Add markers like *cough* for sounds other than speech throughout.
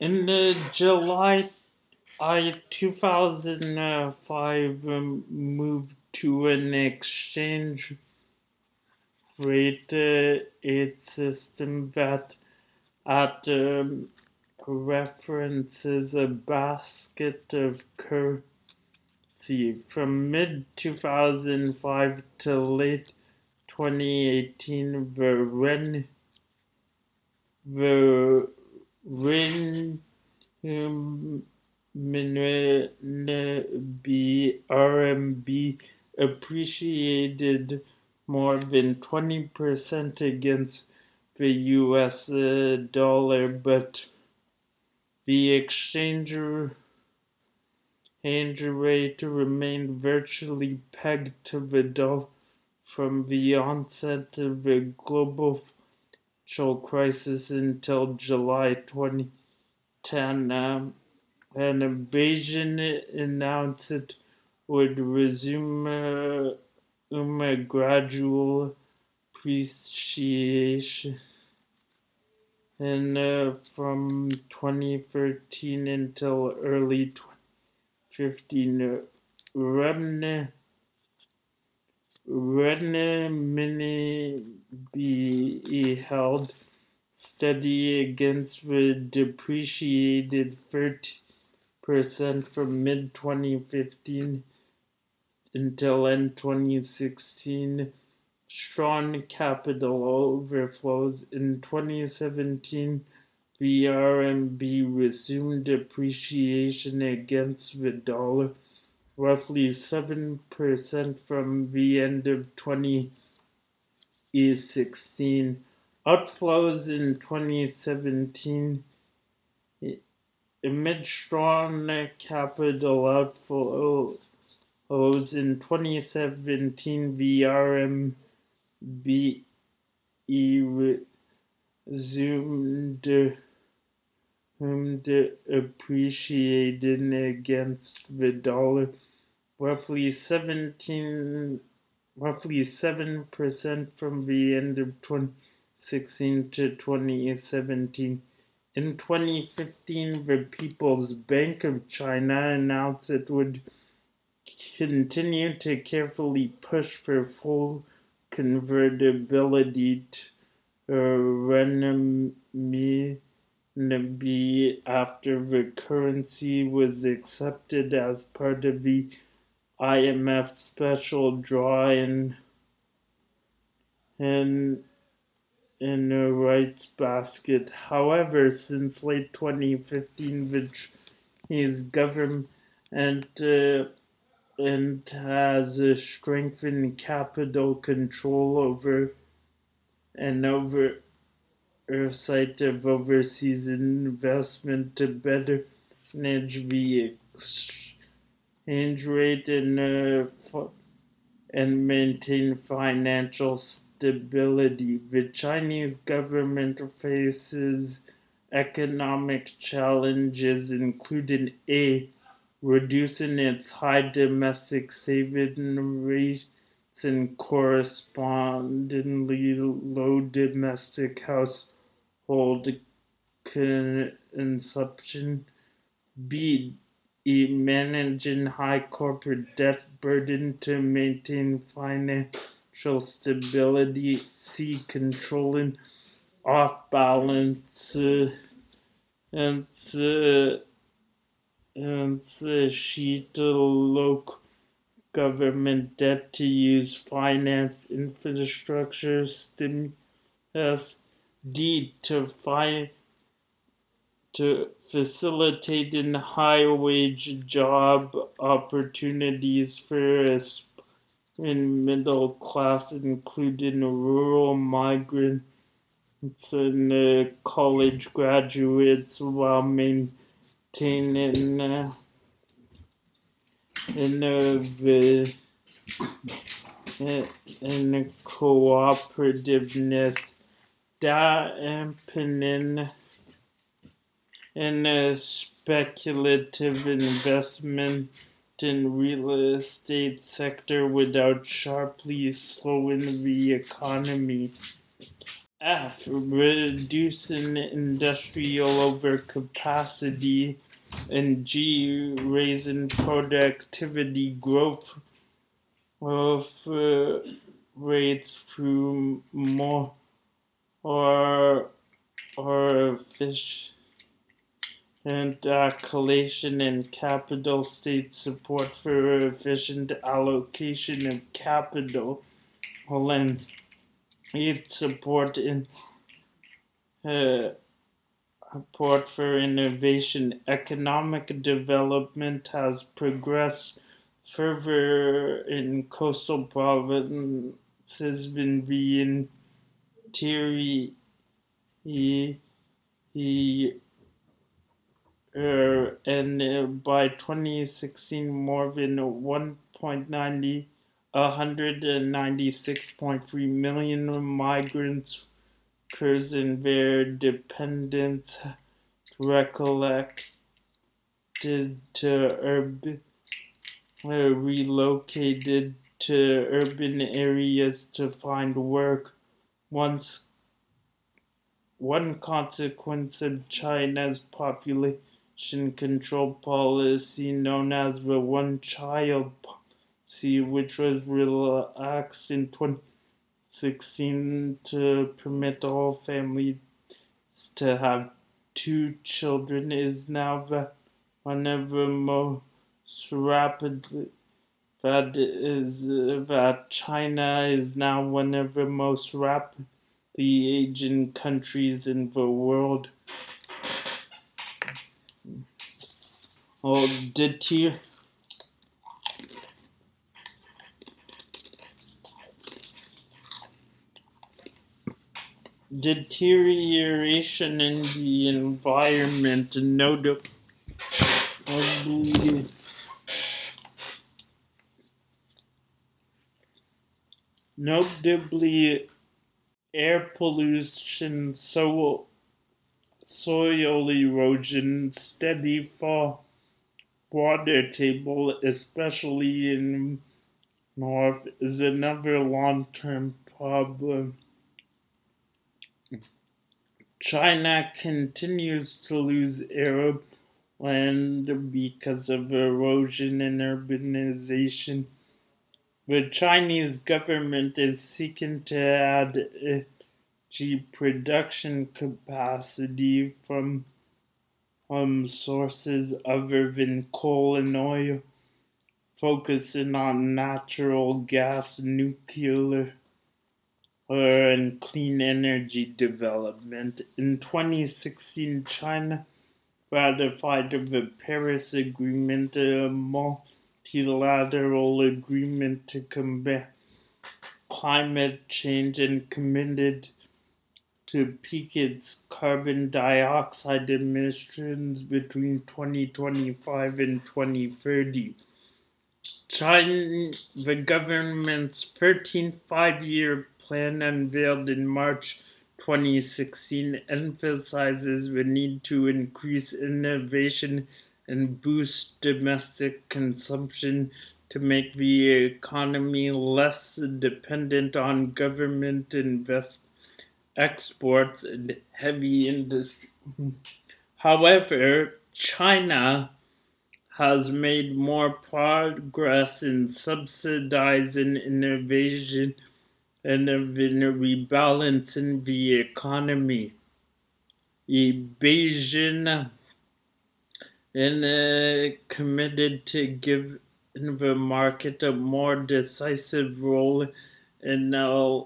In uh, July I 2005 um, moved to an exchange rate uh, aid system that at um, references a basket of currency from mid 2005 to late 2018 the ren the ren um, B RMB appreciated more than 20% against the US uh, dollar, but the exchange rate remained virtually pegged to the dollar from the onset of the global financial crisis until July 2010. Um, an invasion announced it would resume uh, um, a gradual appreciation and uh, from 2013 until early 2015 uh, be held steady against the depreciated 30 percent from mid 2015 until end 2016. Strong capital overflows in 2017. The RMB resumed appreciation against the dollar, roughly 7% from the end of 2016. Outflows in 2017 Amid strong capital outflows in 2017, the RMB resumed um, appreciating against the dollar, roughly 17, roughly 7% from the end of 2016 to 2017. In 2015, the People's Bank of China announced it would continue to carefully push for full convertibility to uh, renminbi after the currency was accepted as part of the IMF special draw in, in a rights basket. However, since late 2015, which Chinese government and, uh, and has a strengthened capital control over and over oversight of overseas investment to better manage the exchange and uh, and maintain financial stability stability. The Chinese government faces economic challenges, including A. Reducing its high domestic saving rates and correspondingly low domestic household consumption. B. Managing high corporate debt burden to maintain financial stability, C, controlling off balance, uh, and, uh, and uh, sheet local government debt to use finance infrastructure stimulus, D, to find to facilitate in high wage job opportunities for in middle class, including rural migrants and uh, college graduates, while maintaining uh, innovative and cooperativeness, dampening and uh, speculative investment in real estate sector without sharply slowing the economy. F. Reducing industrial overcapacity. And G. Raising productivity growth of uh, rates through more or or efficient collation and capital state support for efficient allocation of capital. And its support in uh, support for innovation. Economic development has progressed further in coastal provinces been the he uh, and uh, by 2016 more than 1.90 196.3 million migrants occurs in their dependents recollected to urban uh, relocated to urban areas to find work. Once one consequence of China's population control policy known as the one child policy which was relaxed in 2016 to permit all families to have two children is now the one of the most rapidly that is that China is now one of the most rapidly aging countries in the world. Oh, did he? Deterioration in the environment, no notably Notably, air pollution, soil, soil erosion, steady fall, water table, especially in north, is another long-term problem. China continues to lose Arab land because of erosion and urbanization the Chinese government is seeking to add energy production capacity from um, sources other than coal and oil, focusing on natural gas, nuclear, and clean energy development. In 2016, China ratified the Paris Agreement, a multilateral agreement to combat climate change and committed to peak its carbon dioxide emissions between 2025 and 2030. China, the government's 13th five year plan unveiled in March 2016 emphasizes the need to increase innovation and boost domestic consumption to make the economy less dependent on government invest exports and heavy industry. However, China has made more progress in subsidizing innovation and in rebalancing the economy. Beijing and committed to give the market a more decisive role in uh,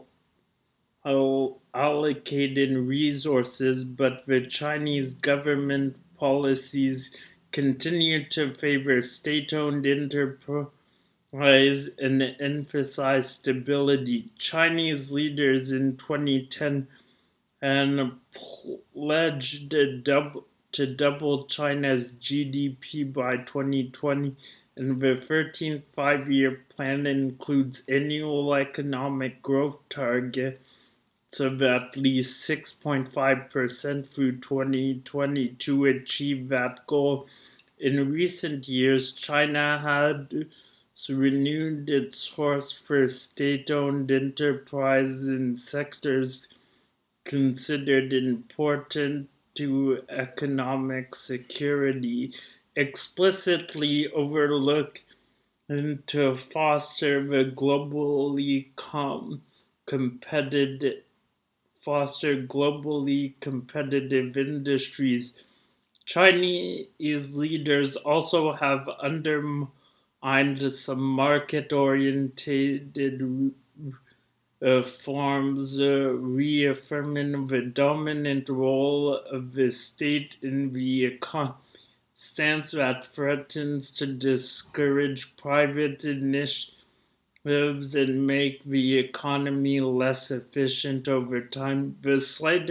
allocating resources, but the Chinese government policies continue to favor state owned enterprise and emphasize stability. Chinese leaders in 2010 and pledged a double to double China's GDP by 2020, and the 13th five year plan includes annual economic growth targets of at least 6.5% through 2020 to achieve that goal. In recent years, China had renewed its source for state owned enterprises in sectors considered important to economic security explicitly overlook and to foster the globally com- competitive foster globally competitive industries. Chinese leaders also have undermined some market oriented uh, forms, uh, reaffirming the dominant role of the state in the economy stance that threatens to discourage private initiatives and make the economy less efficient over time. The slight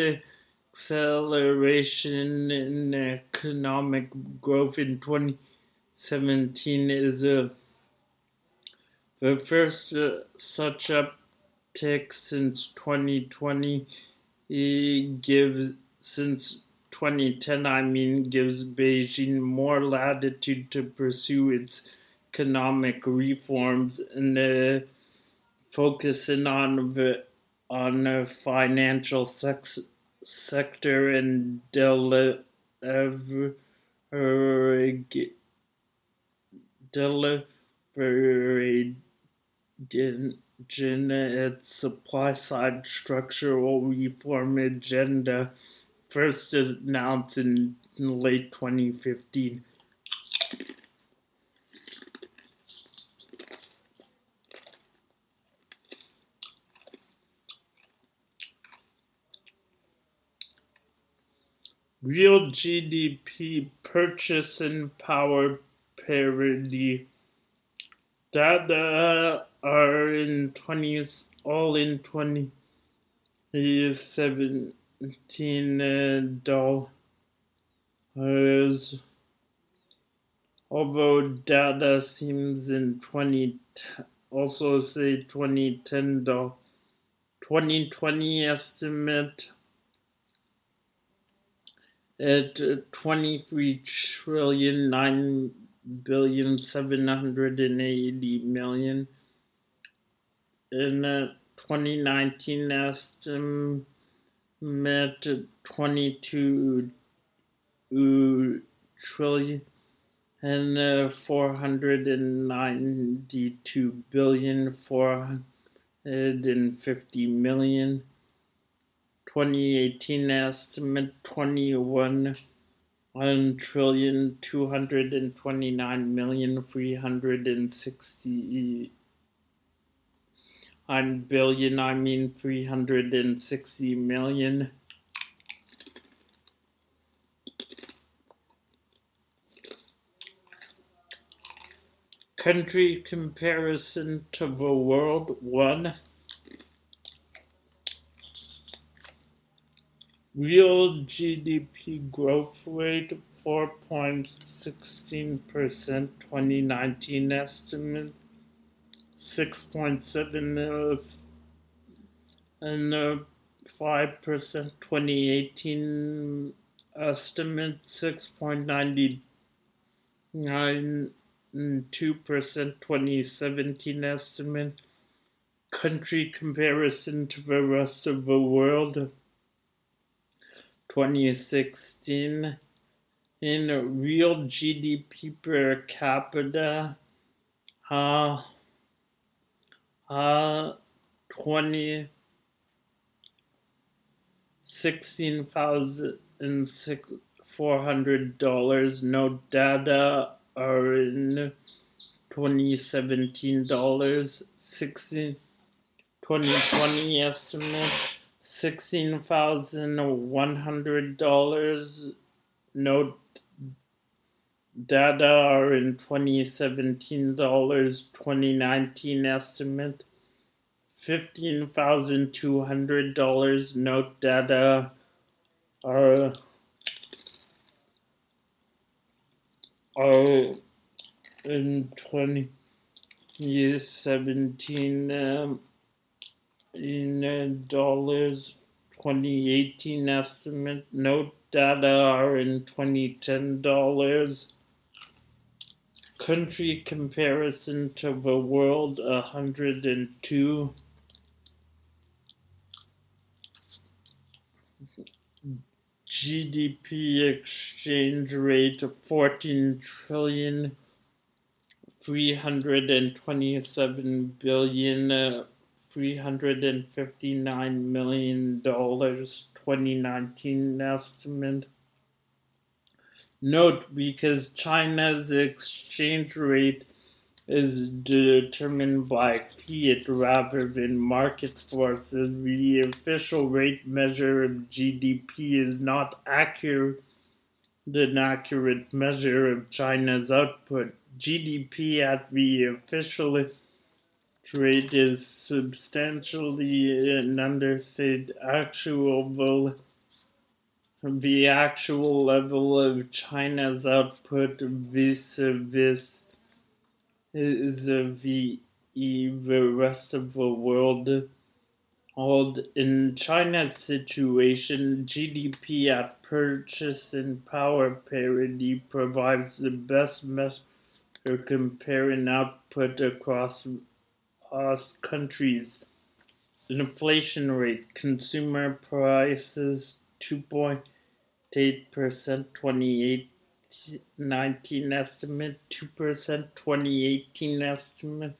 acceleration in economic growth in 2017 is a, the first uh, such uptick since 2020. It gives since 2010, I mean, gives Beijing more latitude to pursue its economic reforms and focusing on the on the financial sex, sector and delivering delivering its supply side structural reform agenda first announced in late 2015. Real GDP purchasing power parity data are in 20s all in 2017 uh, dollars. Although data seems in 20 also say 2010 dollars. 2020 estimate at uh, 23 trillion 9 billion 780 million. In uh, a 2019 estimate uh, 22 trillion. And uh, 492 billion 450 million 2018 estimate 21 one trillion two hundred and twenty nine million three hundred and sixty on billion, I mean 360 million. Country comparison to the world one. Real GDP growth rate 4.16% 2019 estimate 6.7 and uh, 5% 2018 estimate 6.99 2% 2017 estimate. Country comparison to the rest of the world 2016 in real GDP per capita uh, uh, twenty sixteen thousand six four hundred dollars. No data are in twenty seventeen dollars. Sixteen twenty twenty estimate sixteen thousand one hundred dollars. Note Data are in 2017 dollars, 2019 estimate fifteen thousand two hundred dollars. Note data are are in 2017 um, in uh, dollars. 2018 estimate. Note data are in 2010 dollars country comparison to the world 102 GDP exchange rate of fourteen trillion three hundred and twenty-seven billion uh, three hundred and fifty-nine million dollars 2019 estimate. Note because China's exchange rate is determined by fiat rather than market forces, the official rate measure of GDP is not accurate an accurate measure of China's output. GDP at the official rate is substantially an understated actual the actual level of China's output vis-a-vis vis-a-vis the rest of the world. In China's situation, GDP at purchase and power parity provides the best measure comparing output across across countries. Inflation rate, consumer prices 2.8% 2019 estimate, 2% 2018 estimate,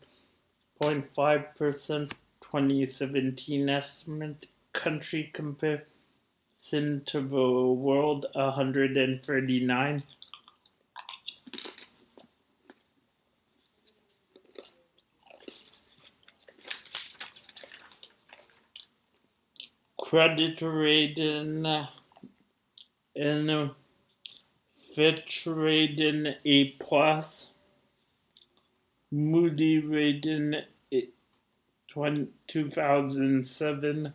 0.5% 2017 estimate, country comparison to the world 139. Credit rating in Fitch rating A plus, Moody rating 2007,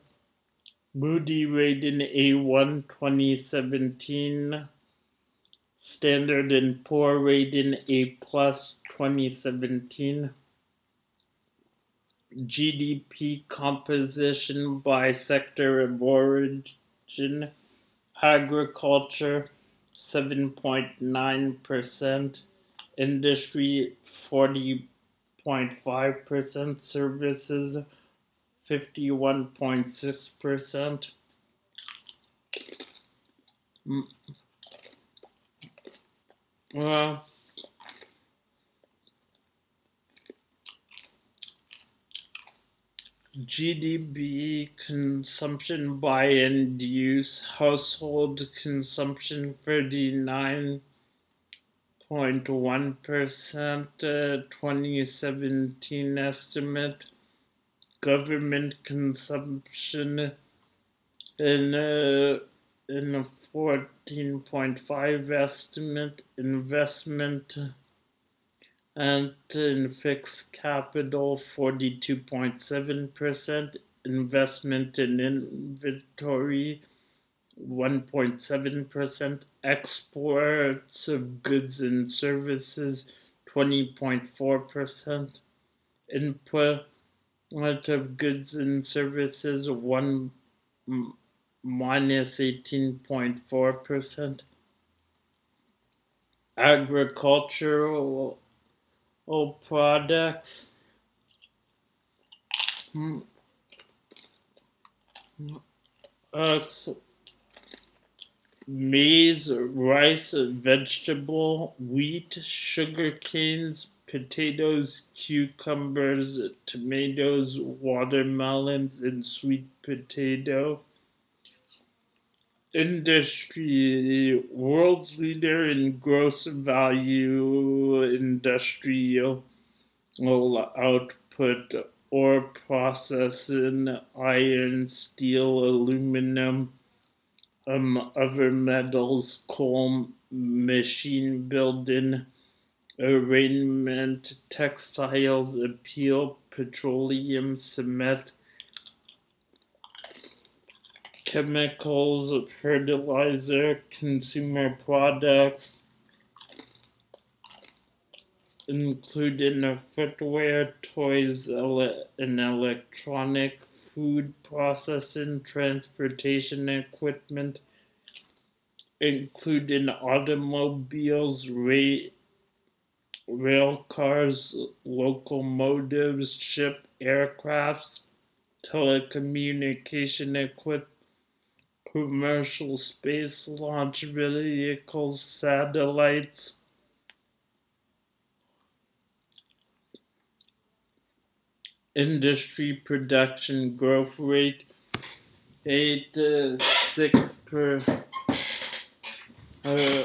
Moody rating A1 2017, Standard and Poor rating A plus 2017. GDP composition by sector of origin agriculture 7.9%, industry 40.5%, services 51.6%. Mm. Well, GDP consumption by end use, household consumption 39.1%, uh, 2017 estimate, government consumption in, uh, in a 14.5 estimate, investment and in fixed capital 42.7%, investment in inventory 1.7%, exports of goods and services 20.4%, input of goods and services 1 minus 18.4%, agricultural all products. Uh, maize, rice, vegetable, wheat, sugar canes, potatoes, cucumbers, tomatoes, watermelons, and sweet potato. Industry world leader in gross value industrial output or processing iron steel aluminum um, other metals coal machine building arraignment textiles appeal petroleum cement chemicals, fertilizer, consumer products, including footwear, toys, and electronic, food processing, transportation equipment, including automobiles, ra- rail cars, locomotives, ship aircrafts, telecommunication equipment commercial space launch vehicles, satellites. Industry production growth rate eight to six per uh,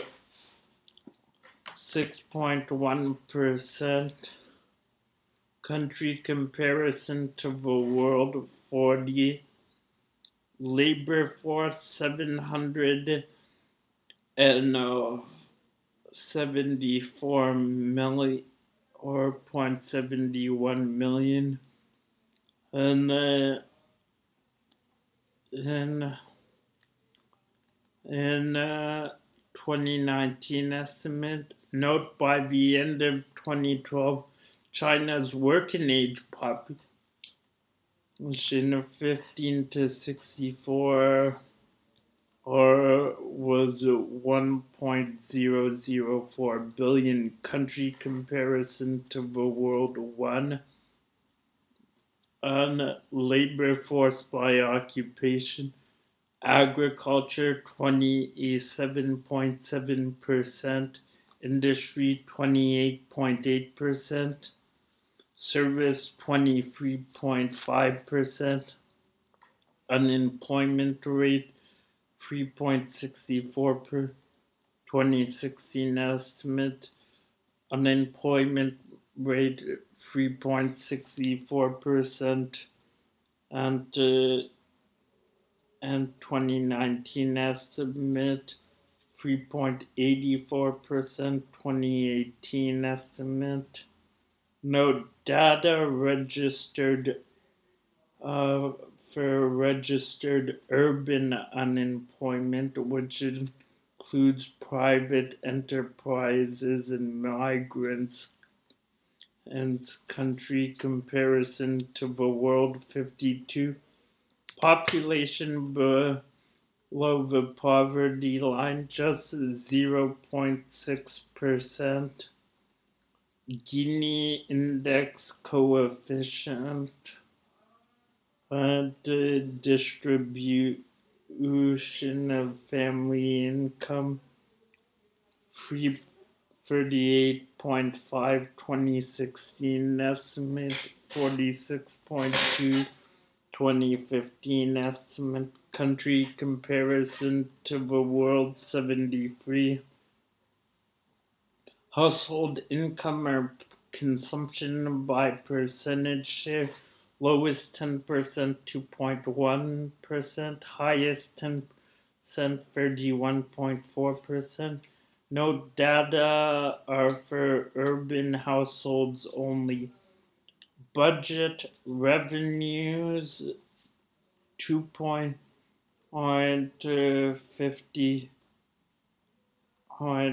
six point one percent. Country comparison to the world 40 labor force 700 and uh, 74 million or 0.71 million and uh, in in uh, 2019 estimate note by the end of 2012 China's working age population of 15 to 64 or was 1.004 billion country comparison to the world one on labor force by occupation. Agriculture 27.7% industry 28.8% service 23.5%, unemployment rate 3.64 per 2016 estimate, unemployment rate 3.64%, and uh, and 2019 estimate 3.84%, 2018 estimate. No data registered uh, for registered urban unemployment, which includes private enterprises and migrants, and country comparison to the world 52 population below the poverty line just 0.6 percent. Gini index coefficient the distribution of family income 38.5 2016 estimate 46.2 2015 estimate. Country comparison to the world 73 household income or consumption by percentage share lowest 10% 2.1% highest 10% 31.4% no data are for urban households only. Budget revenues 2.50 uh,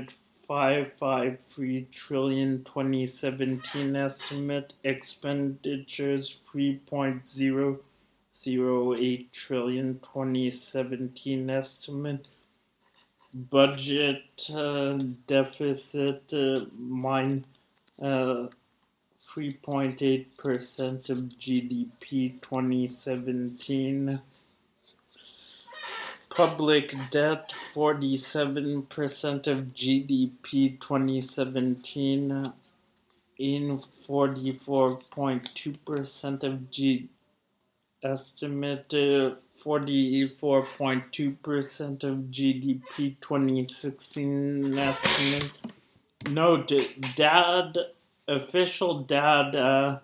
553 trillion 2017 estimate. Expenditures 3.008 trillion 2017 estimate budget uh, deficit uh, mine uh, 3.8% of GDP 2017 Public debt 47% of GDP 2017 in 44.2% of G estimate 44.2% of GDP 2016 estimate. Note DAD official data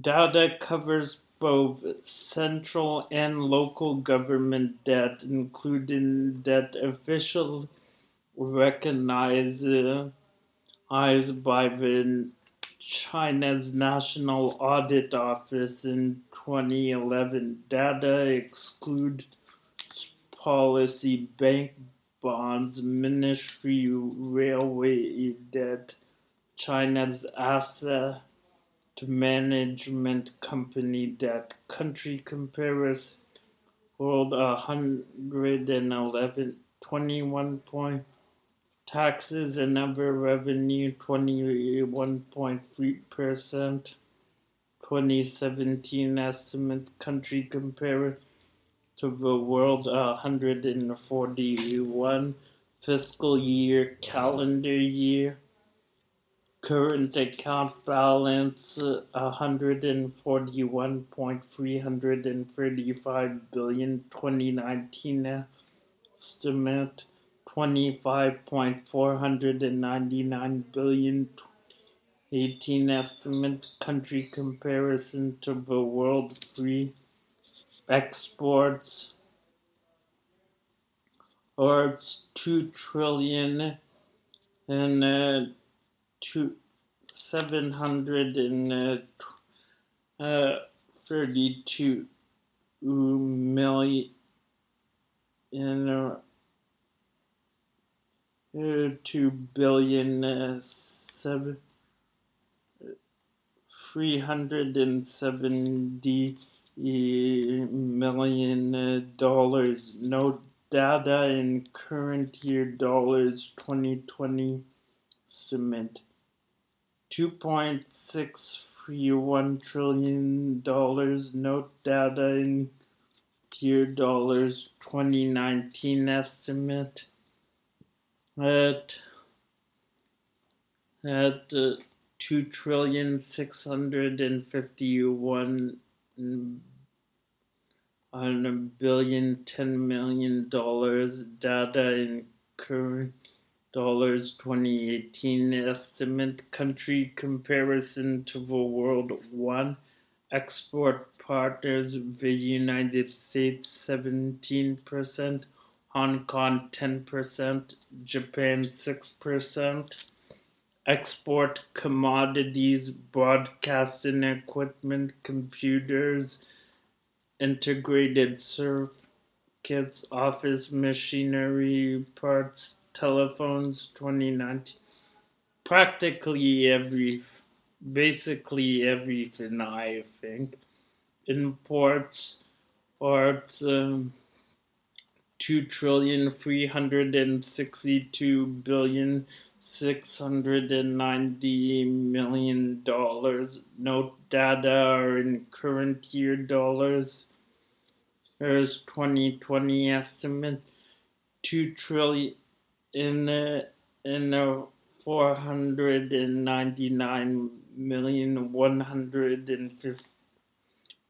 data covers both central and local government debt, including debt officially recognized by the China's National Audit Office in 2011. Data exclude policy bank bonds, ministry railway debt, China's asset management company debt country comparison world 111 21 point taxes and other revenue 21.3 percent. 2017 estimate country comparison to the world 141 fiscal year calendar year. Current account balance 141.335 billion 2019 estimate 25.499 billion 18 estimate country comparison to the world free exports. Or it's 2 trillion and uh, two seven hundred and uh, uh, million uh, two billion uh, seven three hundred and seventy million dollars. No data in current year dollars 2020 cement. $2.631 trillion No data in year dollars 2019 estimate at at uh, two trillion six hundred and fifty one on a billion ten million dollars data in current dollars 2018 estimate. Country comparison to the world one export partners the United States 17% Hong Kong 10% Japan 6% export commodities broadcasting equipment computers integrated circuits office machinery parts telephones 2019 practically every basically everything i think. Imports parts um, 2 trillion 362 billion 690 million dollars. No data are in current year dollars. There's 2020 estimate 2 trillion in in four hundred and ninety nine million one hundred and fifty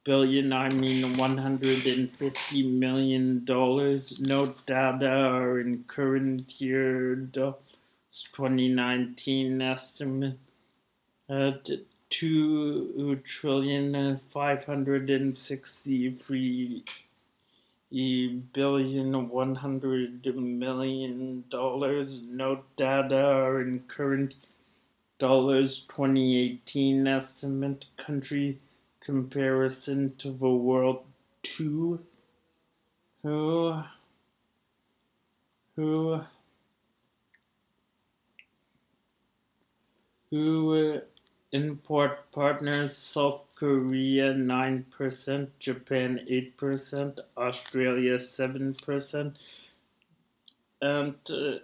billion I mean one hundred and fifty million dollars. No data are in current year twenty nineteen estimate uh, at two trillion five hundred and sixty three billion one hundred million dollars. No data are in current dollars 2018 estimate country comparison to the world two. Who who who import partners? South Korea 9%, Japan 8%, Australia 7%, and, uh,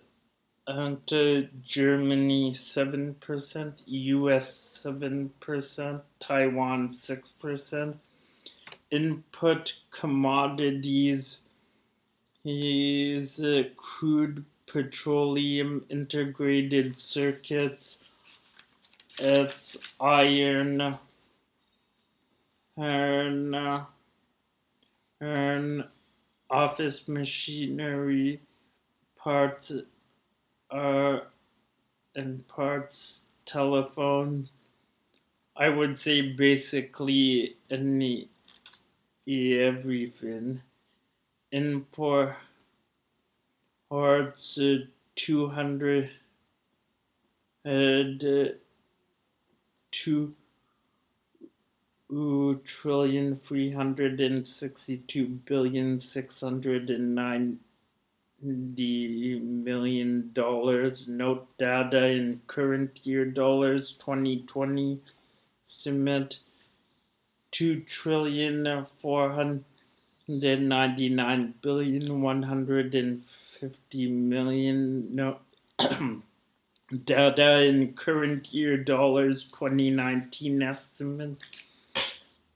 and uh, Germany 7%, US 7%, Taiwan 6%. Input commodities is uh, crude petroleum integrated circuits it's iron uh, and office machinery parts uh, and parts telephone. I would say basically any everything. Import parts uh, 200 and uh, two trillion three hundred and sixty two billion six hundred and the million dollars note data in current year dollars 2020 cement 2 trillion 499 billion 150 million note *clears throat* data in current year dollars 2019 estimate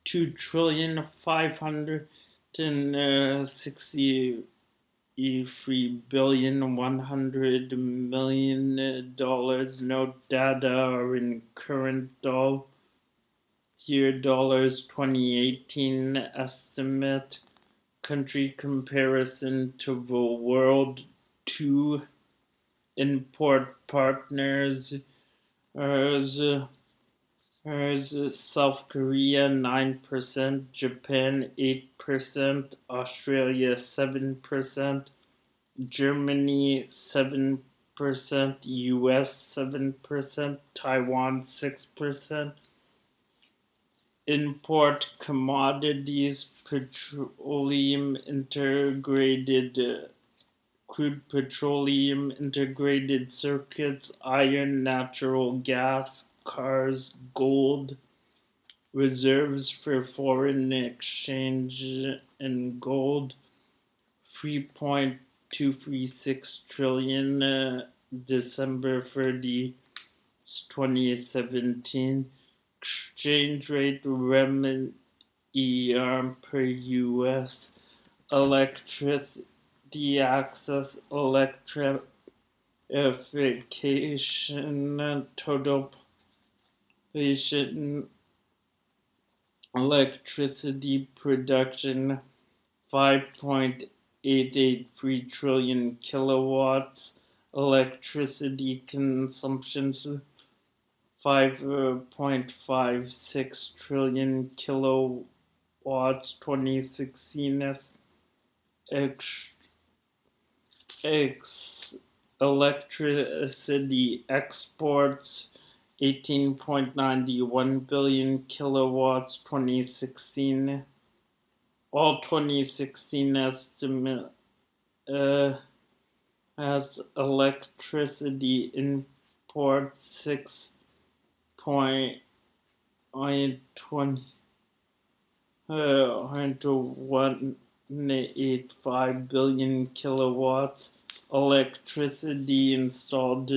2 trillion 560 uh, three billion one hundred million dollars no data are in current doll year dollars 2018 estimate country comparison to the world two import partners as South Korea 9%, Japan 8%, Australia 7%, Germany 7%, US 7%, Taiwan 6%. Import commodities, petroleum integrated uh, crude petroleum integrated circuits, iron, natural gas, cars, gold, reserves for foreign exchange and gold, 3.236 trillion uh, December 30, 2017. Exchange rate renminbi per US. Electricity access, electrification, total patient electricity production 5.883 trillion kilowatts, electricity consumption 5.56 trillion kilowatts 2016 ex, ex electricity exports 18.91 billion kilowatts 2016 all 2016 estimate uh, electricity imports 6 point twenty uh, billion kilowatts. Electricity installed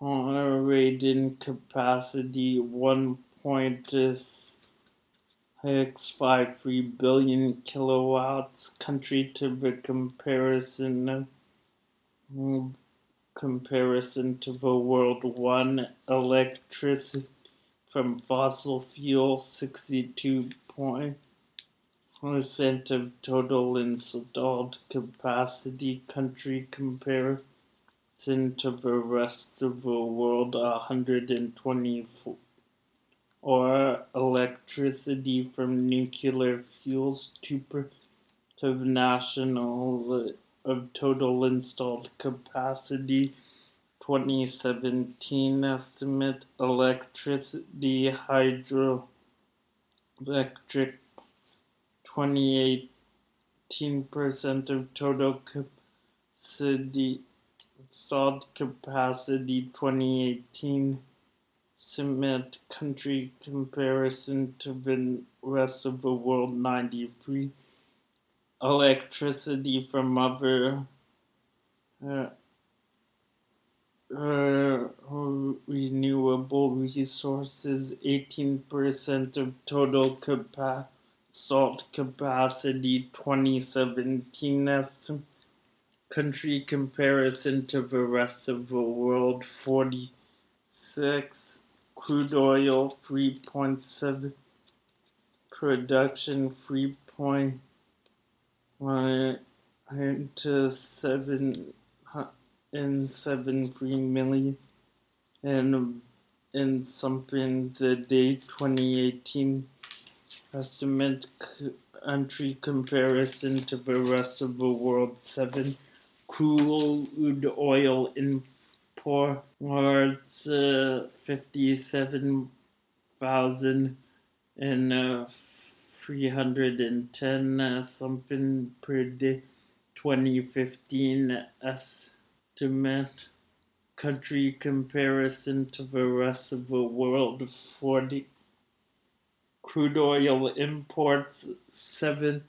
generating capacity 1.653 billion kilowatts. Country to the comparison comparison to the world one electricity from fossil fuel 62 percent of total installed capacity country comparison to the rest of the world 124 or electricity from nuclear fuels 2% of national uh, of total installed capacity. 2017 estimate electricity hydroelectric 28% of total capacity installed capacity 2018 cement country comparison to the rest of the world 93 electricity from other uh, uh, renewable resources 18% of total capa- salt capacity 2017 estimate country comparison to the rest of the world 46 crude oil 3.7 production 3. into uh, 7 uh, and 7 3 million and in something the day 2018 estimate country comparison to the rest of the world 7 crude oil imports uh, 57,000 and uh, 310 uh, something per day. 2015 estimate country comparison to the rest of the world 40 crude oil imports 7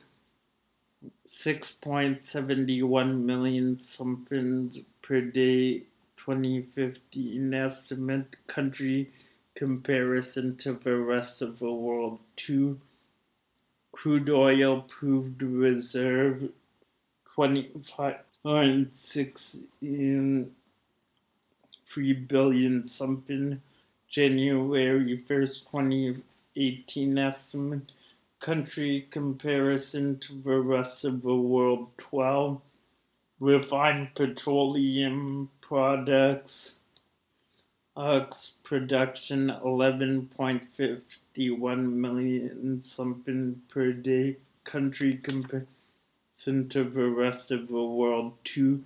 6.71 million something per day 2015 estimate country comparison to the rest of the world 2 crude oil proved reserve 25.6 in 3 billion something January 1st, 2018 estimate. Country comparison to the rest of the world 12. Refined petroleum products Ox production 11.51 million something per day. Country comparison to the rest of the world. 2.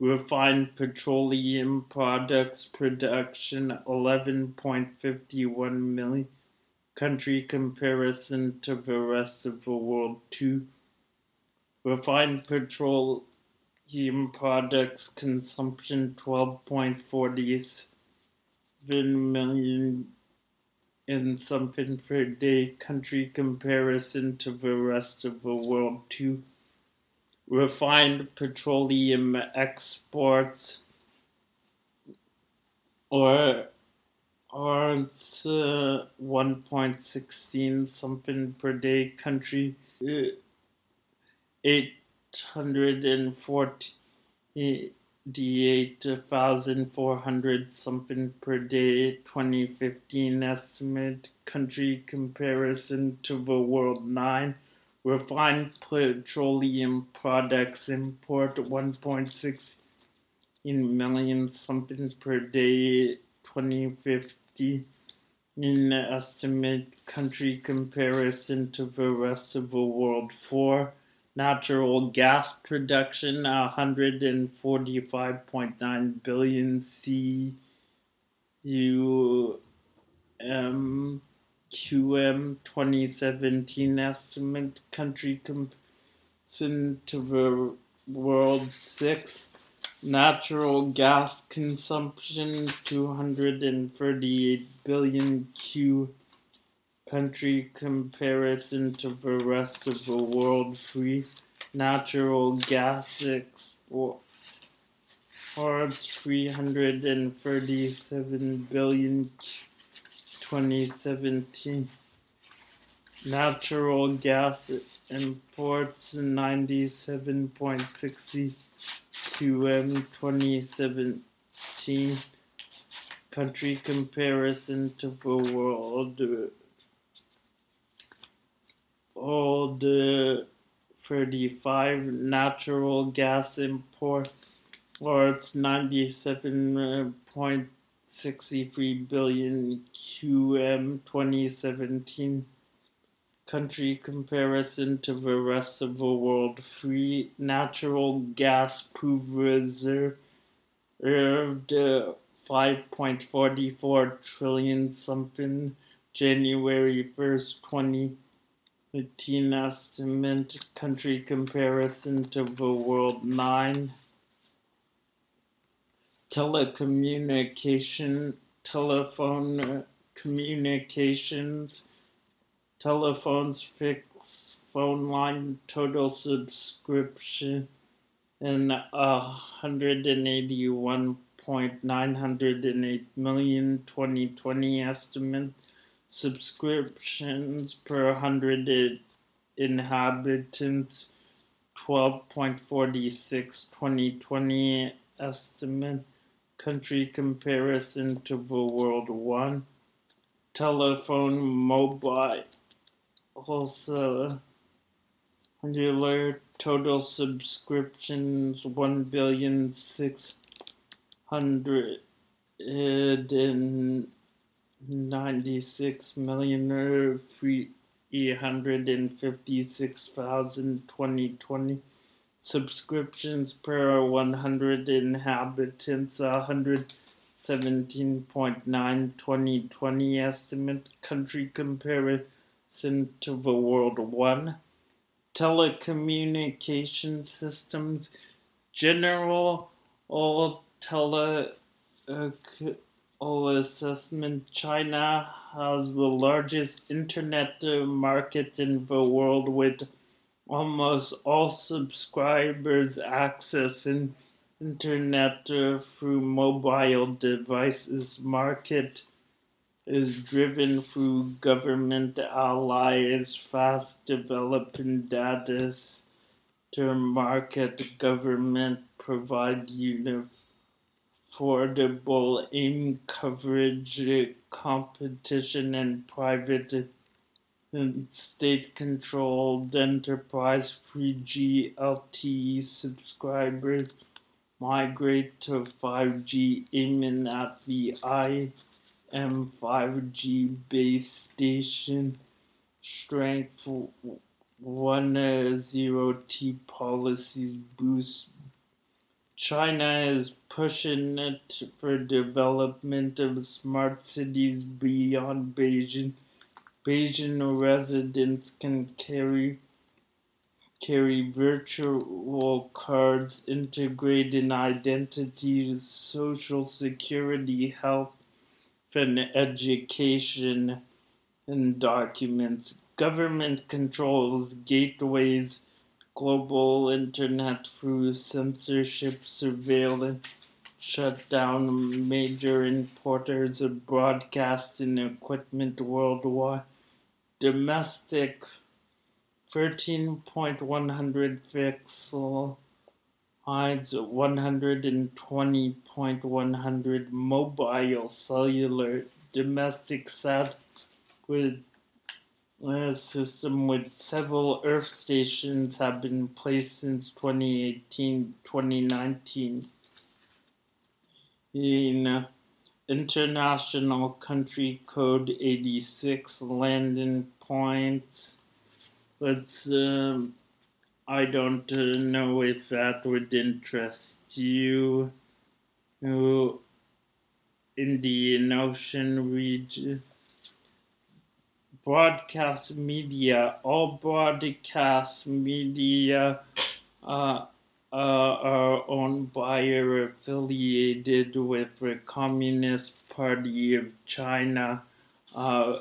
Refined petroleum products production 11.51 million. Country comparison to the rest of the world. 2. Refined petroleum products consumption 12.40 million in something per day country comparison to the rest of the world to refined petroleum exports or it's uh, 1.16 something per day country. Uh, 840 something per day 2015 estimate country comparison to the world 9 refined petroleum products import 1.6 in million something per day 2050 in estimate country comparison to the rest of the world 4 natural gas production 145.9 billion CUM QM 2017 estimate country comparison to the world 6 natural gas consumption 238 billion Q country comparison to the rest of the world. Free natural gas exports 337 billion 2017 natural gas imports 97.60 qm 2017 country comparison to the world All the 35 natural gas import or it's 97.63 billion QM 2017 country comparison to the rest of the world. Free natural gas proved reserved uh, 5.44 trillion something. January 1st 20 15 estimate country comparison to the world 9 telecommunication telephone communications telephones fixed phone line total subscription and a hundred and eighty one point nine hundred and eight million twenty twenty estimate. Subscriptions per hundred inhabitants 12.46 2020 estimate. Country comparison to the world 1 telephone mobile Uh, also total subscriptions 1 billion 600 and 96 million three hundred and fifty six thousand twenty twenty. Subscriptions per 100 inhabitants 117.9 2020 estimate. Country comparison the world 1 telecommunication systems general all tele uh, all assessment, China has the largest internet market in the world with almost all subscribers accessing internet through mobile devices market is driven through government allies, fast developing data to market government provide affordable AIM coverage, competition, and private and state controlled enterprise 3G LTE subscribers migrate to 5G aiming at the IM5G base station strength 10T policies boost China is pushing it for development of smart cities beyond Beijing. Beijing residents can carry carry virtual cards integrating identity, social security, health, and education and documents. Government controls gateways global internet through censorship, surveillance, shut down major importers of broadcasting equipment worldwide. Domestic 13.100 pixel hides 120.100 mobile cellular domestic set with a system with several Earth stations have been placed since 2018 2019. In uh, international country code 86 landing points. Let's, um, I don't uh, know if that would interest you. Uh, the Ocean region broadcast media, all broadcast media uh, uh, are owned by or affiliated with the Communist Party of China. Uh,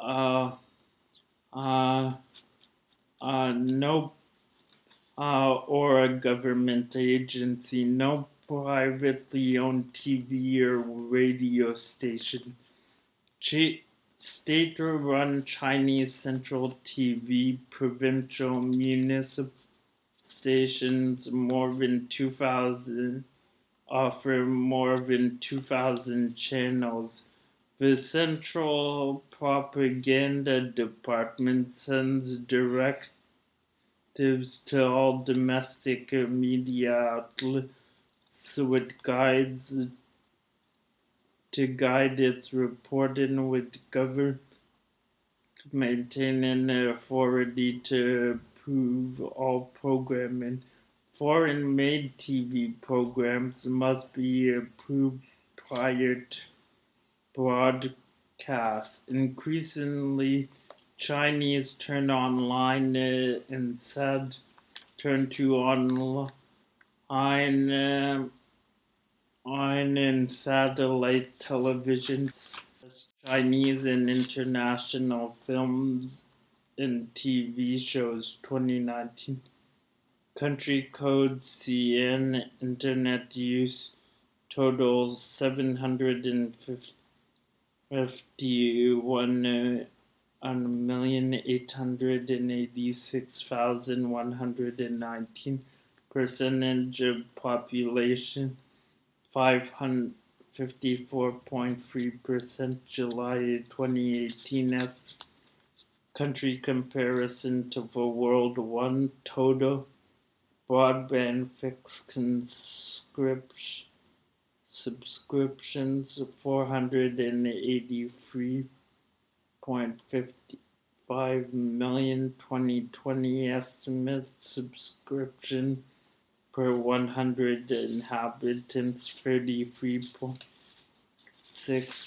uh, uh, uh, no, uh, or a government agency, no privately owned TV or radio station. Ch- state-run Chinese Central TV provincial municipal stations more than 2,000 offer more than 2,000 channels. The Central Propaganda Department sends directives to all domestic media outlets with guides to guide its reporting with government maintaining authority to approve all programming. Foreign made TV programs must be approved prior to broadcast. Increasingly, Chinese turn online uh, said, turn to online. Uh, on in satellite television, Chinese and international films and TV shows 2019. Country code CN internet use totals 751 on million eight hundred and eighty six thousand one hundred and nineteen percentage of population 554.3% July 2018 as country comparison to the World 1 total broadband fixed conscription subscriptions 483.55 million 2020 estimate subscription per 100 inhabitants, 33.6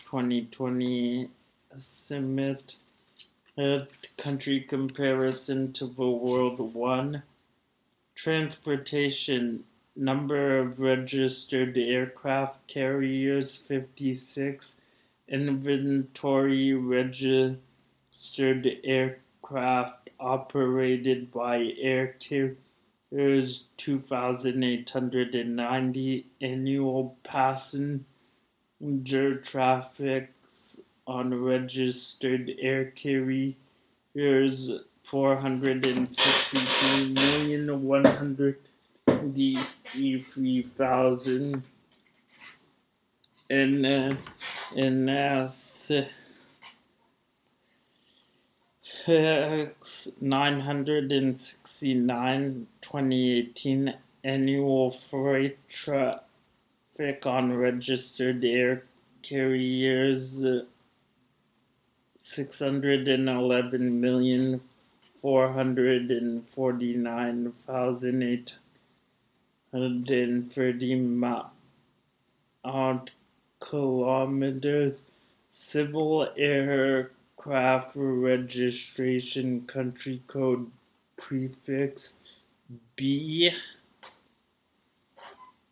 2020 estimate. A country comparison to the world one. Transportation number of registered aircraft carriers 56. Inventory registered aircraft operated by air carriers there's 2,890 annual passenger traffic on registered air carriers 462,183,000 and uh, and uh, 969 2018 annual freight traffic on registered air carriers uh, 611 million four hundred kilometers civil aircraft registration country code prefix B.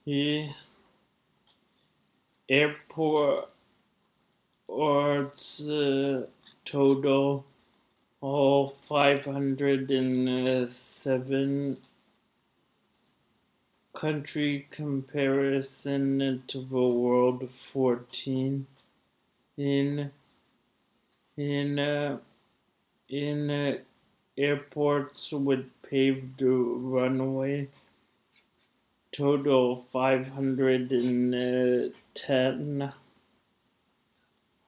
E airport orts uh, total all 507 country comparison the world 14 in in uh, in uh, airports with paved runway. Total 510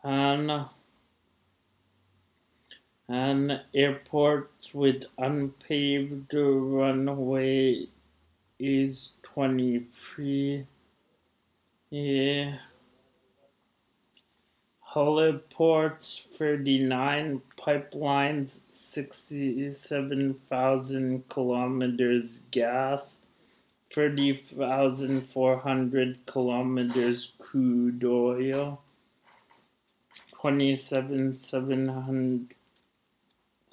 and and airports with unpaved runway is 23 yeah. Heliports 39 pipelines 67,000 kilometers gas 30,400 kilometers crude oil 27,700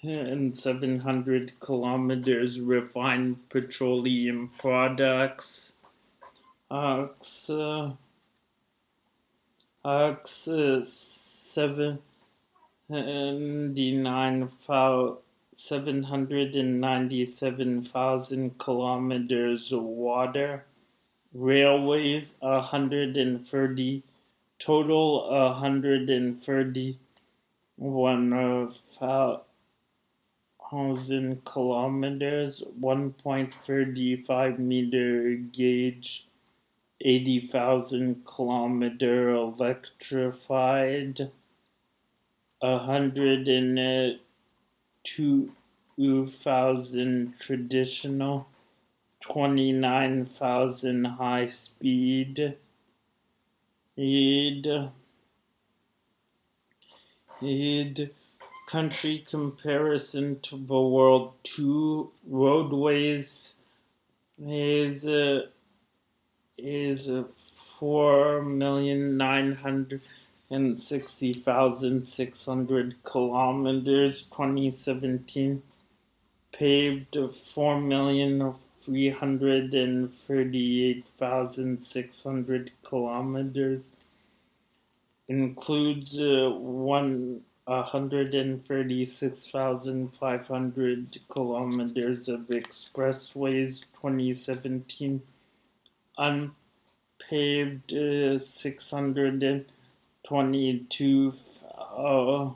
and 700 kilometers refined petroleum products. Ox, uh, ox uh, 797,000 kilometers of water. Railways 130 total 130 one of thousand kilometers, 1.35 meter gauge, 80,000 kilometer electrified, a 102,000 uh, traditional, 29,000 high speed. Id, id country comparison to the world two roadways is uh, is uh, four million nine hundred and sixty thousand six hundred kilometers. 2017 paved four million three hundred and thirty-eight thousand six hundred kilometers. Includes uh, one 136,500 kilometers of expressways 2017 unpaved uh, 622 uh,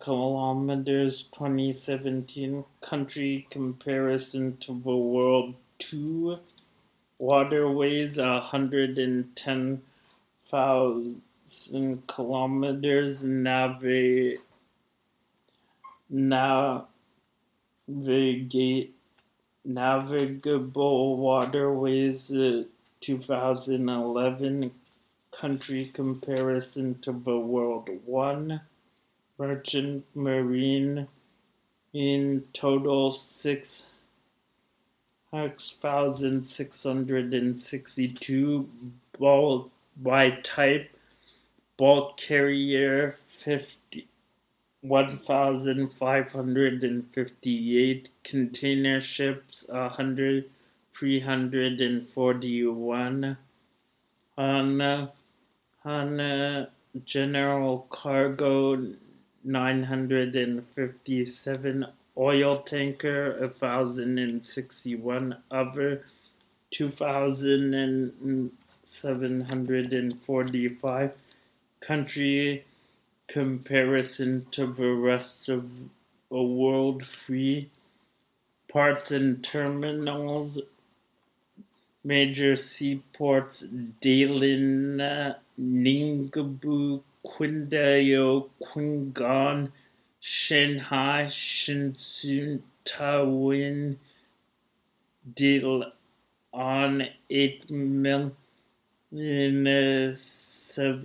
kilometers 2017 country comparison to the world 2 waterways 110 thousand kilometers navigate navigate navigable waterways uh, 2011 country comparison to the world one. Merchant marine in total six thousand six hundred and sixty two bulk by type bulk carrier 50, 1558 container ships 100 341 on uh, uh, general cargo 957 oil tanker 1061 other 2000 and 745 country comparison to the rest of the world free parts and terminals major seaports Dalian, Ningbo, Qingdao, Qinghai, Shanghai, Shenzhen, deal on 8 million uh, sub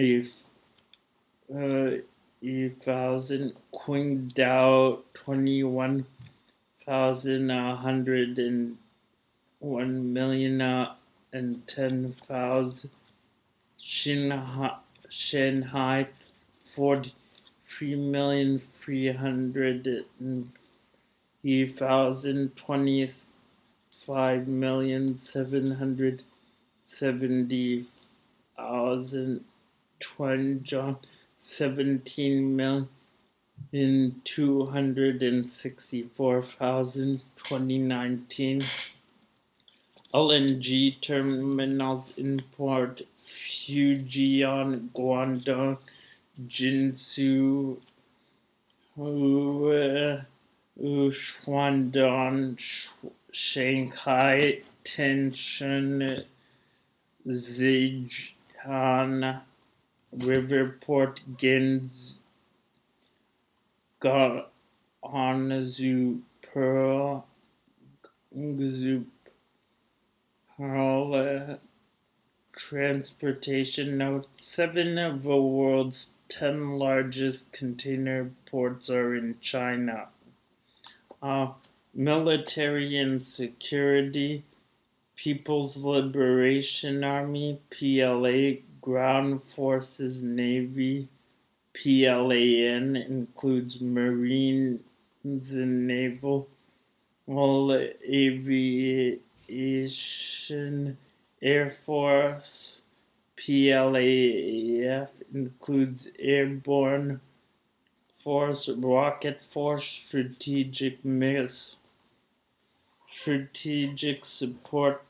If uh, 8,000 coined out 21,101 million uh, and 10,000 Shanghai, Shanghai 43 million 300,000 25 million 770,000 hundred seventy thousand twenty John seventeen million two hundred and sixty four thousand twenty nineteen. LNG terminals import Fujian Guangdong Jiangsu Shandong, Shanghai, Tianjin, Zhejiang, Riverport, Ginz, Guangzhou, Pearl, Pearl, Transportation Note Seven of the world's ten largest container ports are in China. Uh, military and security, People's Liberation Army, PLA, Ground Forces Navy, PLAN includes Marines and Naval, aviation, Air Force, PLAF includes Airborne Force, Rocket Force, Strategic Miss, Strategic Support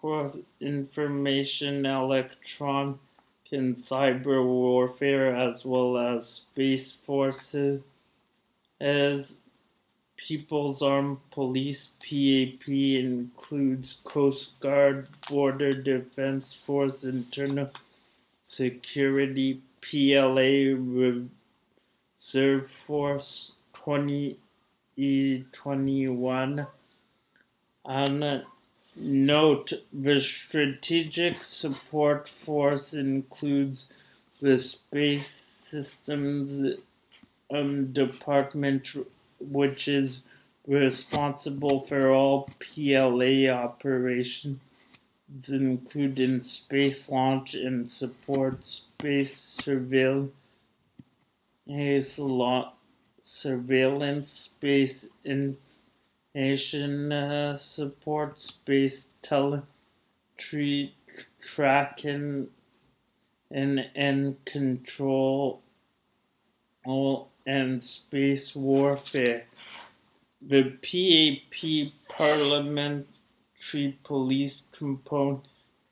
Force, Information, Electron, and Cyber Warfare, as well as Space Forces, as People's Armed Police PAP includes Coast Guard, Border Defense Force, Internal Security, PLA Reserve Force 20E21. On note, the Strategic Support Force includes the Space Systems um, Department which is responsible for all PLA operations, including space launch and support, space surveillance, surveillance, space information uh, support, space telemetry tracking, and, and control and space warfare. The PAP parliamentary police component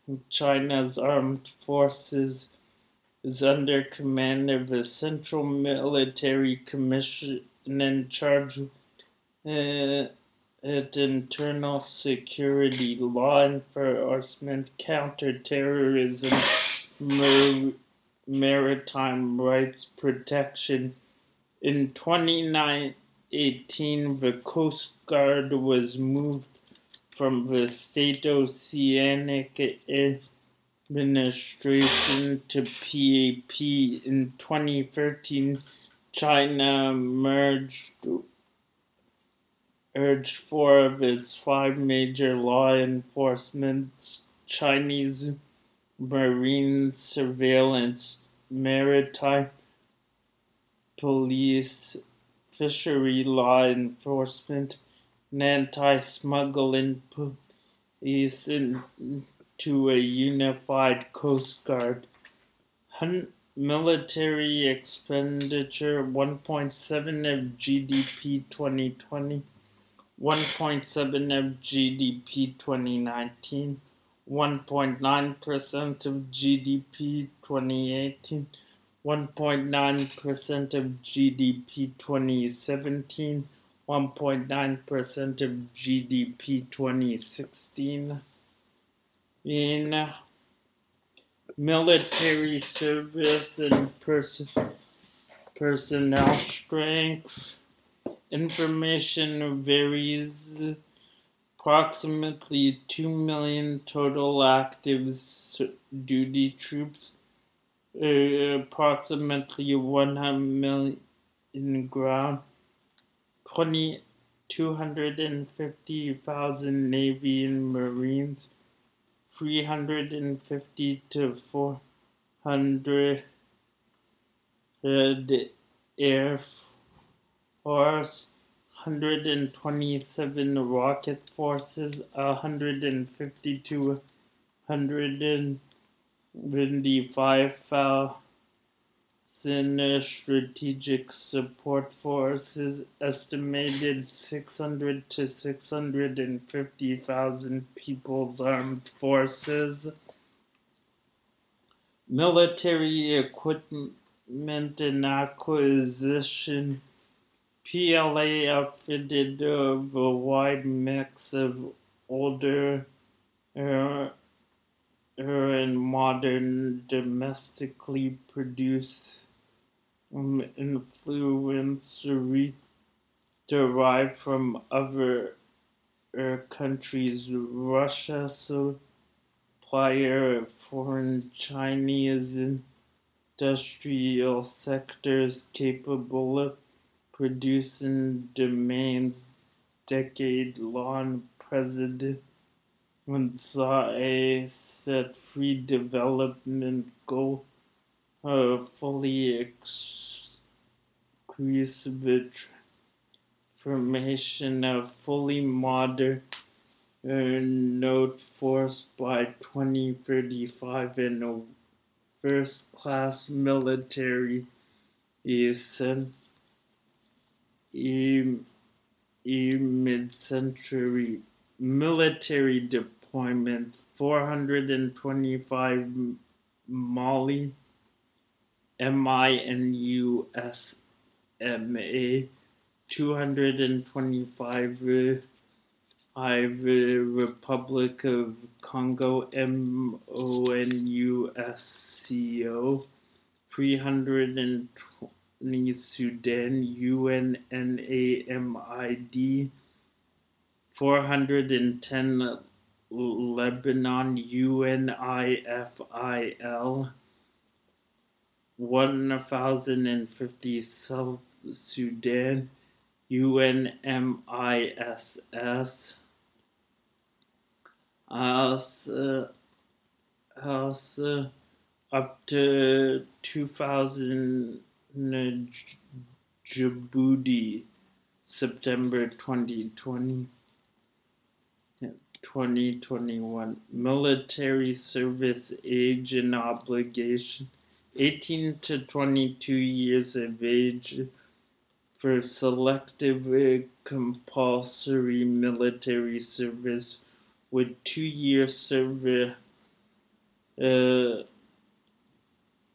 of China's armed forces is under command of the Central Military Commission in charge uh, at internal security, law enforcement, counterterrorism, mar- maritime rights protection, in 2018, the Coast Guard was moved from the State Oceanic Administration to PAP. In 2013, China merged urged four of its five major law enforcement Chinese marine surveillance, maritime police, fishery law enforcement, and anti-smuggling police into a unified Coast Guard. Hun- military expenditure 1.7 of GDP 2020, 1.7 of GDP 2019, 1.9% of GDP 2018, 1.9% of GDP 2017, 1.9% of GDP 2016. In military service and pers- personnel strength, information varies. Approximately 2 million total active duty troops uh, approximately 100 million ground, 20, 250,000 Navy and Marines, 350 to 400 Air Force, 127 rocket forces, 150 to 100 25,000 strategic support forces, estimated 600 to 650,000 people's armed forces, military equipment and acquisition. PLA outfitted of a wide mix of older uh, and modern domestically produced um, derived from other uh, countries. Russia supplier foreign Chinese industrial sectors capable of producing demands decade-long president saw a set free development goal uh, fully increase the transformation of fully modern uh, node force by 2035 in a first class military is a, a mid century military deployment deployment 425 Mali M-I-N-U-S-M-A 225 Republic of Congo M-O-N-U-S-C-O 320 Sudan U-N-N-A-M-I-D 410 Lebanon UNIFIL 1050 South Sudan UNMISS also, also uh, uh, uh, up to 2000 Djibouti September 2020 2021 military service age and obligation. 18 to 22 years of age for selective uh, compulsory military service with two year service uh,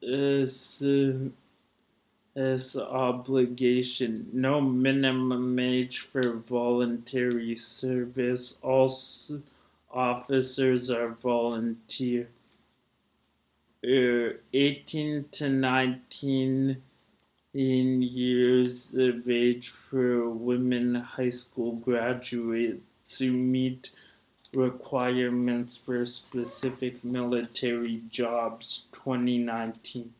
uh, as obligation, no minimum age for voluntary service. All officers are volunteer. Uh, 18 to 19 in years of age for women high school graduates who meet requirements for specific military jobs 2019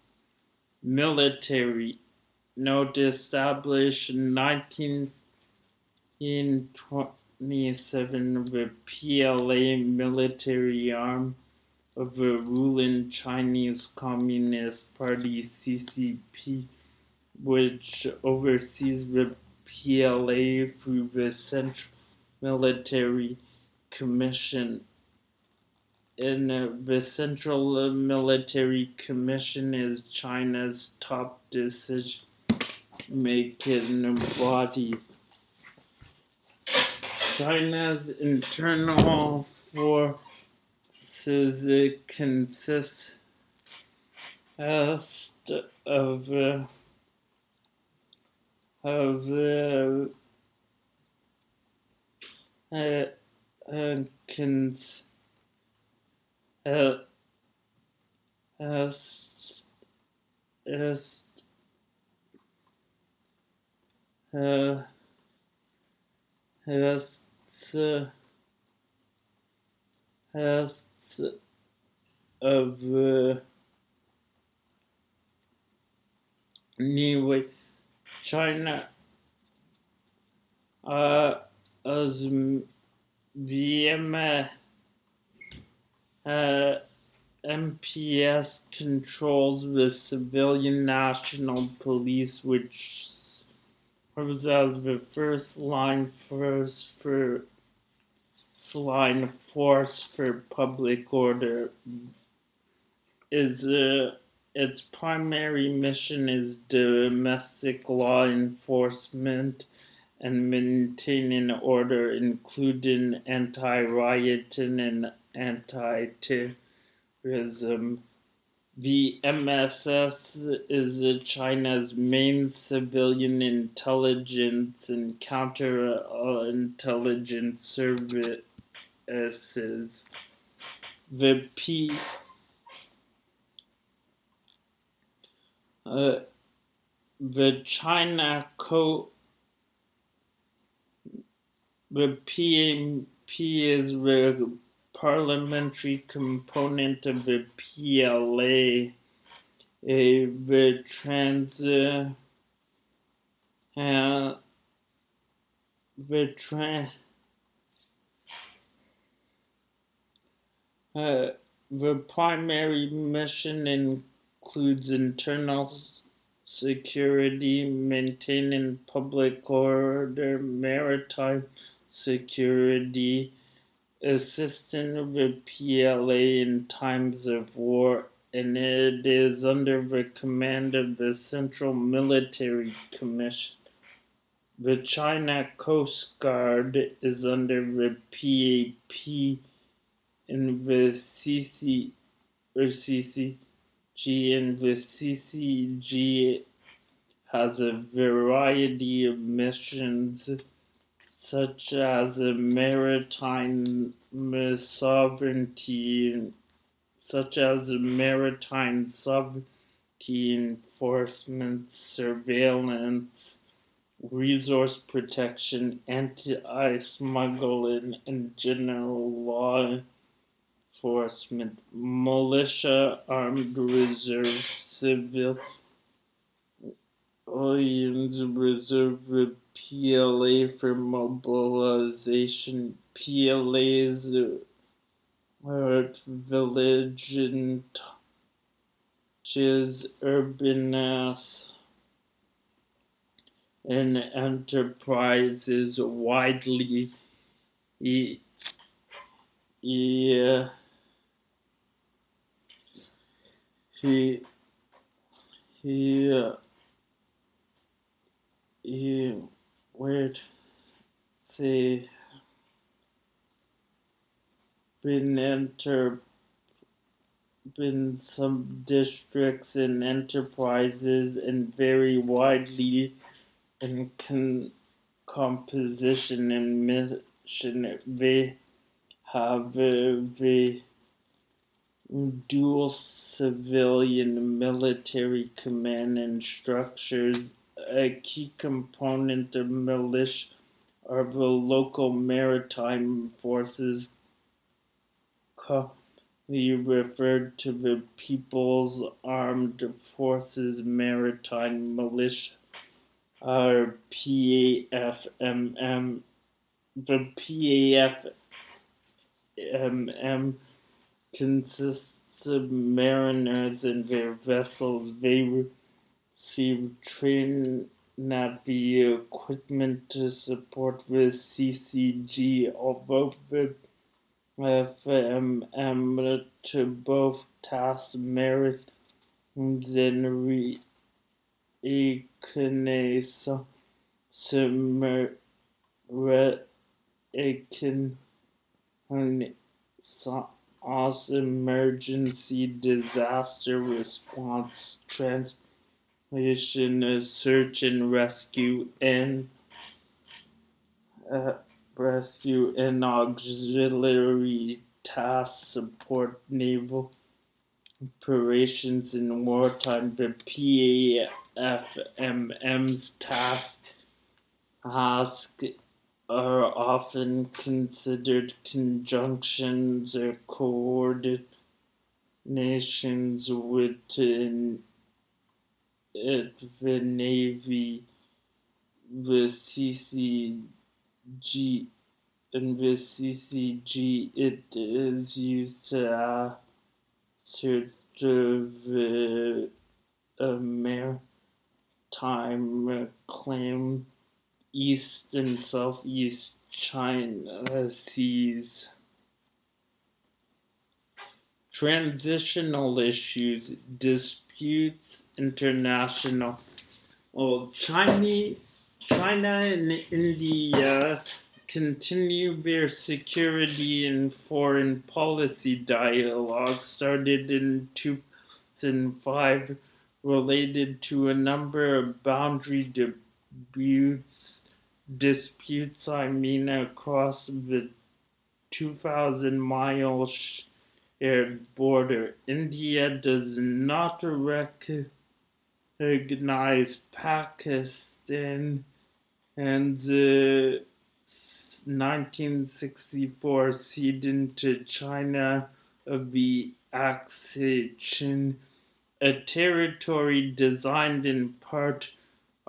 military note established in 19 in the PLA military arm of the ruling Chinese Communist Party CCP, which oversees the PLA through the Central Military Commission. And uh, the Central Military Commission is China's top decision making body. China's internal forces consist of uh, of uh, uh, uh, cons, uh, as, as, uh, as, uh, as of uh, anyway China as VM uh, MPS controls the civilian national police, which as the first line force for line force for public order. Is uh, its primary mission is domestic law enforcement and maintaining order, including anti-rioting and anti-terrorism. The MSS is China's main civilian intelligence and counterintelligence services. The P uh, the China Co the PMP is the parliamentary component of the PLA. The trans uh, the uh, the primary mission includes internal security, maintaining public order, maritime security, assisting the PLA in times of war, and it is under the command of the Central Military Commission. The China Coast Guard is under the PAP and the CC or CCG and the CCG has a variety of missions such as maritime sovereignty, such as maritime sovereignty enforcement, surveillance, resource protection, anti-smuggling, and general law enforcement, militia, armed reserve, civil reserve PLA for mobilization. PLA's art village and touches urbaness and enterprises widely. Yeah. He, he, you would see been enter been some districts and enterprises and very widely in con- composition and mission they have uh, the dual civilian military command and structures a key component of militia are the local maritime forces, commonly referred to the People's Armed Forces Maritime Militia, or PAFMM, the PAFMM consists of mariners and their vessels. They receive training Navy equipment to support the CCG, although the FMM to both task merit and reconnaissance as emergency disaster response trans Mission is search and rescue and uh, rescue and auxiliary task support naval operations in wartime. The PAFMM's task ask are often considered conjunctions or coordinations within at the Navy, the CCG, and the CCG, it is used to assert the uh, maritime claim east and southeast China seas. Transitional issues, disputes disputes international. Well, China, China and India continue their security and foreign policy dialogue started in 2005 related to a number of boundary disputes disputes I mean across the 2000 mile air border. India does not recognize Pakistan and the 1964 ceding to China of the Aksai a territory designed in part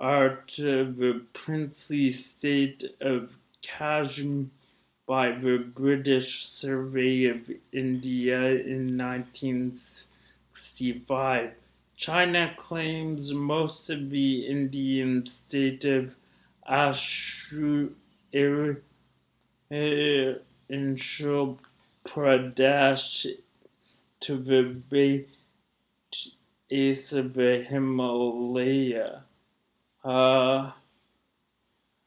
out of the princely state of Kashmir by the British Survey of India in 1965. China claims most of the Indian state of Ashur in Pradesh to the base of the Himalaya. Uh,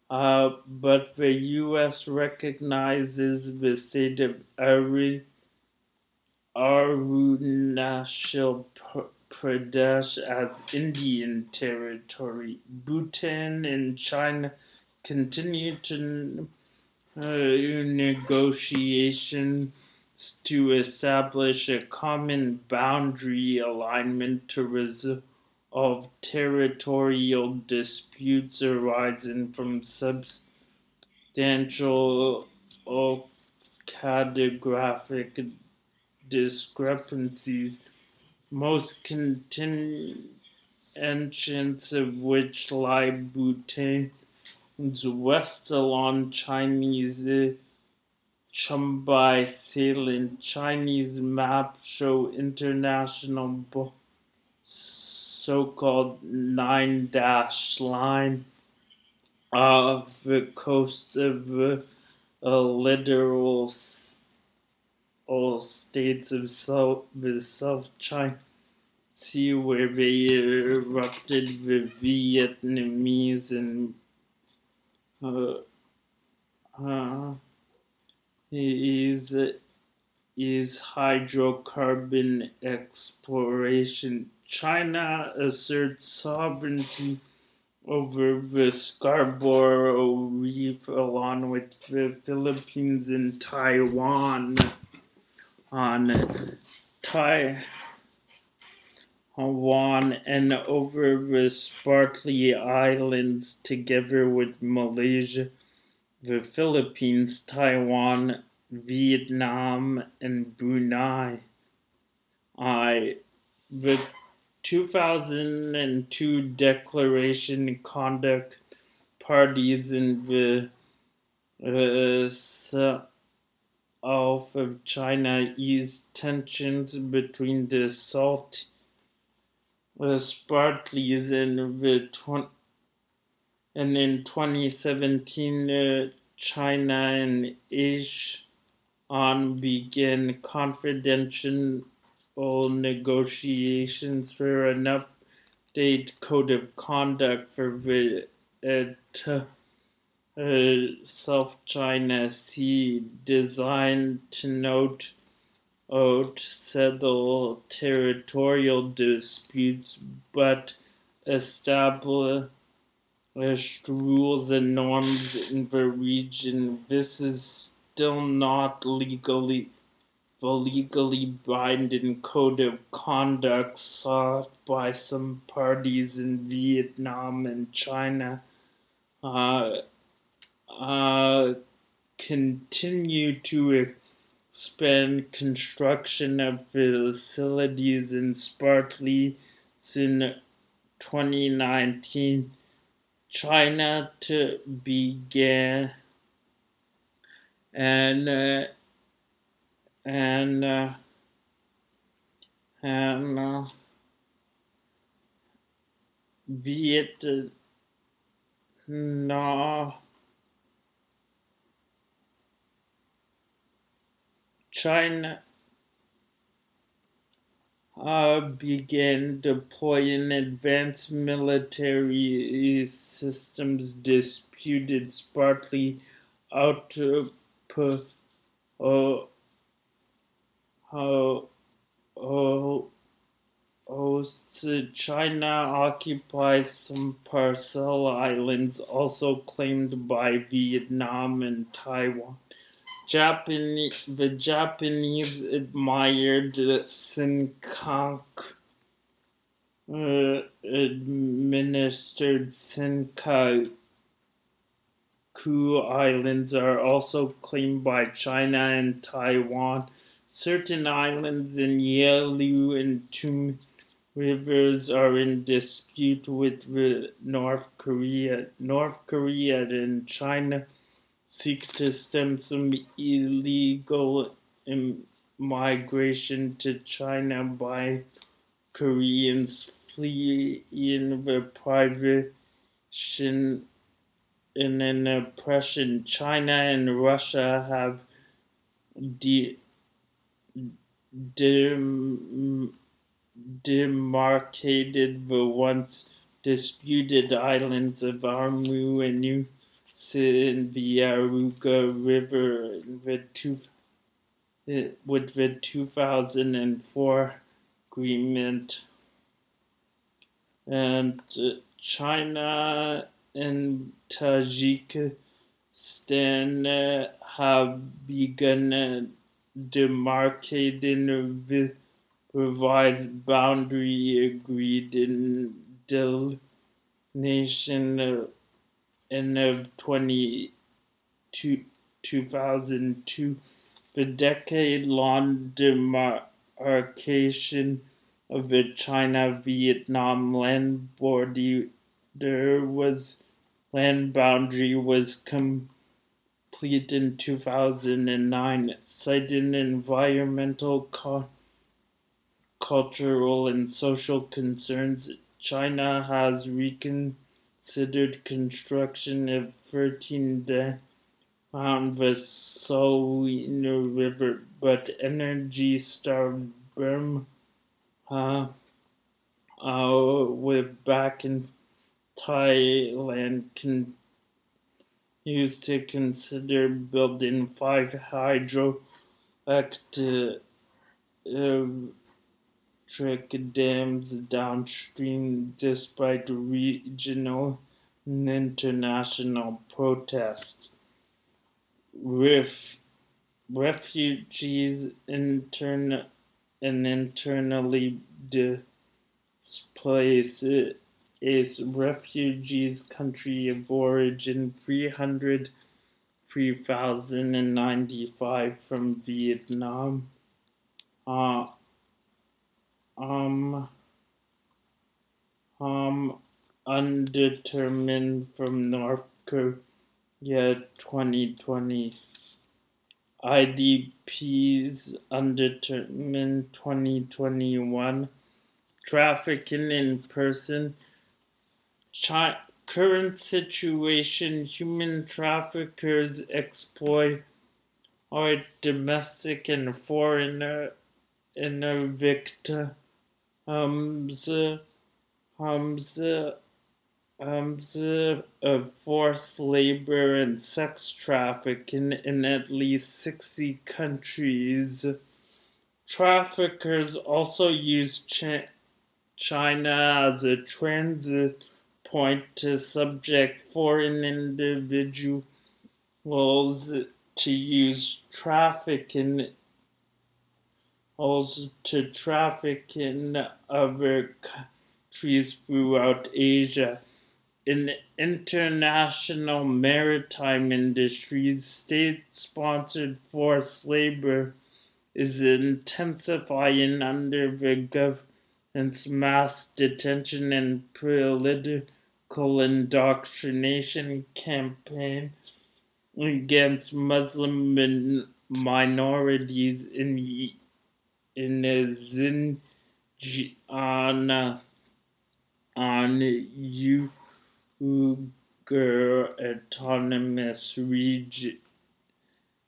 uh, but the U.S. recognizes the state of Arunachal Pradesh as Indian territory. Bhutan and China continue to uh, negotiations to establish a common boundary alignment to resolve of territorial disputes arising from substantial or cartographic discrepancies, most contingents of which lie Bhutan's west along Chinese Chumbi Salient. Chinese maps show international so-called nine dash line of the coast of the uh, littoral all states of South, the South China Sea where they erupted the Vietnamese and uh, uh, is is hydrocarbon exploration China asserts sovereignty over the Scarborough Reef along with the Philippines and Taiwan on Taiwan and over the Spratly Islands together with Malaysia, the Philippines, Taiwan, Vietnam, and Brunei. I the 2002 declaration conduct parties in the uh, south of China eased tensions between the Salt uh, Spartleys and the tw- and in 2017 uh, China and ASEAN began confidential negotiations for an updated code of conduct for uh, South China Sea designed to note out settle territorial disputes but establish rules and norms in the region. This is still not legally the legally binding code of conduct sought by some parties in Vietnam and China. Uh, uh, continue to expand construction of facilities in Spartley in 2019. China to begin and uh, and uh, and uh, Vietnam China uh, began deploying advanced military systems disputed partly output. Uh, uh, uh, China occupies some Paracel islands also claimed by Vietnam and Taiwan. Japanese, the Japanese admired Senkaku uh, administered Senkaku Islands are also claimed by China and Taiwan. Certain islands in Yalu and Tum rivers are in dispute with North Korea. North Korea and China seek to stem some illegal migration to China by Koreans fleeing repression in an oppression. China and Russia have de- dem- demarcated the once disputed islands of Amur and New in the River with, two, with the 2004 agreement. And China and Tajikistan have begun demarcating the revised boundary agreed in delineation end of 20, 2002, the decade long demarcation of the China Vietnam land border was land boundary was in 2009, citing environmental, cultural, and social concerns. China has reconsidered construction of 13 dam on the Salween River, but Energy Star Burma uh, uh, with back in Thailand continues to consider building five hydroelectric uh, trick dams downstream despite regional and international protest. Ref, refugees intern, and internally displaced is refugees country of origin 300 3095 from Vietnam. Uh, um, um, undetermined from North Korea 2020. IDPs undetermined 2021. Trafficking in person. Chi- current situation human traffickers exploit our domestic and foreigner inner victims. Hamza um, of forced labor and sex trafficking in at least 60 countries. Traffickers also use Ch- China as a transit point to subject foreign individuals to use trafficking also to traffic in other countries throughout Asia. In international maritime industries, state sponsored forced labor is intensifying under the government's mass detention and political indoctrination campaign against Muslim min- minorities in in Xinjiang on Uyghur Autonomous Region